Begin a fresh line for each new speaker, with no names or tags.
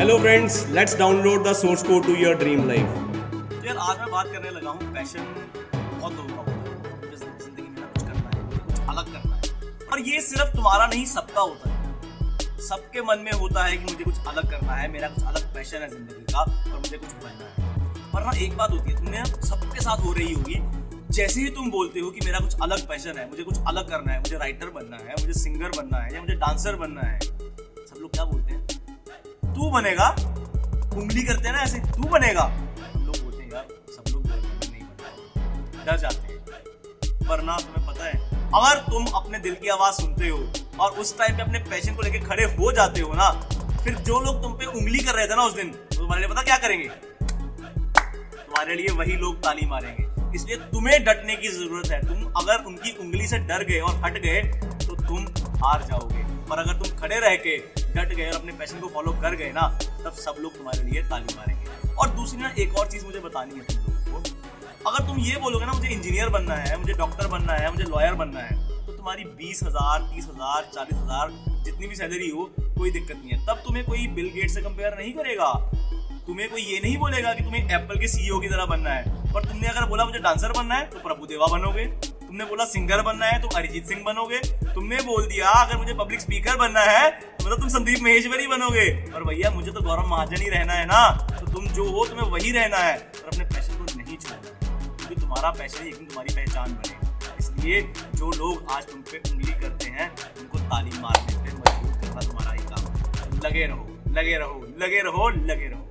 Friends, let's download the source code to your dream life.
तो यार आज मैं बात करने लगा हूँ पैशन बहुत लोगों का होता है ज़िंदगी में कुछ करना है कुछ अलग करना है। और ये सिर्फ़ तुम्हारा नहीं सबका होता है। सबके मन में होता है कि मुझे कुछ अलग करना है मेरा कुछ अलग पैशन है ज़िंदगी का और मुझे कुछ बनना है। पर ना एक बात होती है तुमने सबके साथ हो रही होगी जैसे ही तुम बोलते हो कि मेरा कुछ अलग पैशन है मुझे कुछ अलग करना है मुझे राइटर बनना है मुझे सिंगर बनना है या मुझे डांसर बनना है सब लोग क्या बोलते हैं? तू बनेगा। उंगली करते हैं ना ऐसे, तू बनेगा। लोग बोलते हैं, यार, सब लोग नहीं बनता डर जाते हैं। पर ना तुम्हें पता है, अगर तुम अपने दिल की आवाज़ सुनते हो और उस टाइम पे अपने पैशन को लेके खड़े हो जाते हो ना, फिर जो लोग तुम पे उंगली कर रहे थे ना उस दिन तो तुम्हारे लिए पता क्या करेंगे? तुम्हारे लिए वही लोग ताली मारेंगे। इसलिए तुम्हें डटने की ज़रूरत है। तुम अगर उनकी उंगली से डर गए और हट गए तो तुम हार जाओगे। पर अगर तुम खड़े रह के डट गए और अपने पैशन को फॉलो कर गए ना, तब सब लोग तुम्हारे लिए ताली मारेंगे। और दूसरी ना, एक और चीज़ मुझे बतानी है तुम लोगों को। अगर तुम ये बोलोगे ना, मुझे इंजीनियर बनना है, मुझे डॉक्टर बनना है, मुझे लॉयर बनना है तो तुम्हारी बीस हज़ार, तीस हज़ार, चालीस हज़ार, जितनी भी सैलरी हो, कोई दिक्कत नहीं है। तब तुम्हें कोई बिल गेट से कंपेयर नहीं करेगा। तुम्हें कोई ये नहीं बोलेगा कि तुम्हें एप्पल के सीईओ की तरह बनना है। पर तुमने अगर बोला मुझे डांसर बनना है तो प्रभु देवा बनोगे। तुमने बोला सिंगर बनना है तो अरिजीत सिंह बनोगे। तुमने बोल दिया, अगर मुझे पब्लिक स्पीकर बनना है तो मतलब तुम संदीप महेश्वरी बनोगे। और भैया, मुझे तो गौरव महाजन ही रहना है ना तो तुम जो हो, तुम्हें वही रहना है। और अपने पैशन को नहीं छोड़ना क्योंकि तुम्हारा पैशन एक दिन तुम्हारी पहचान बनेगा इसलिए जो लोग आज तुम पे उंगली करते हैं, उनको ताली मारने पे मजबूर करना तुम्हारा ही काम लगे रहो लगे रहो लगे रहो लगे रहो।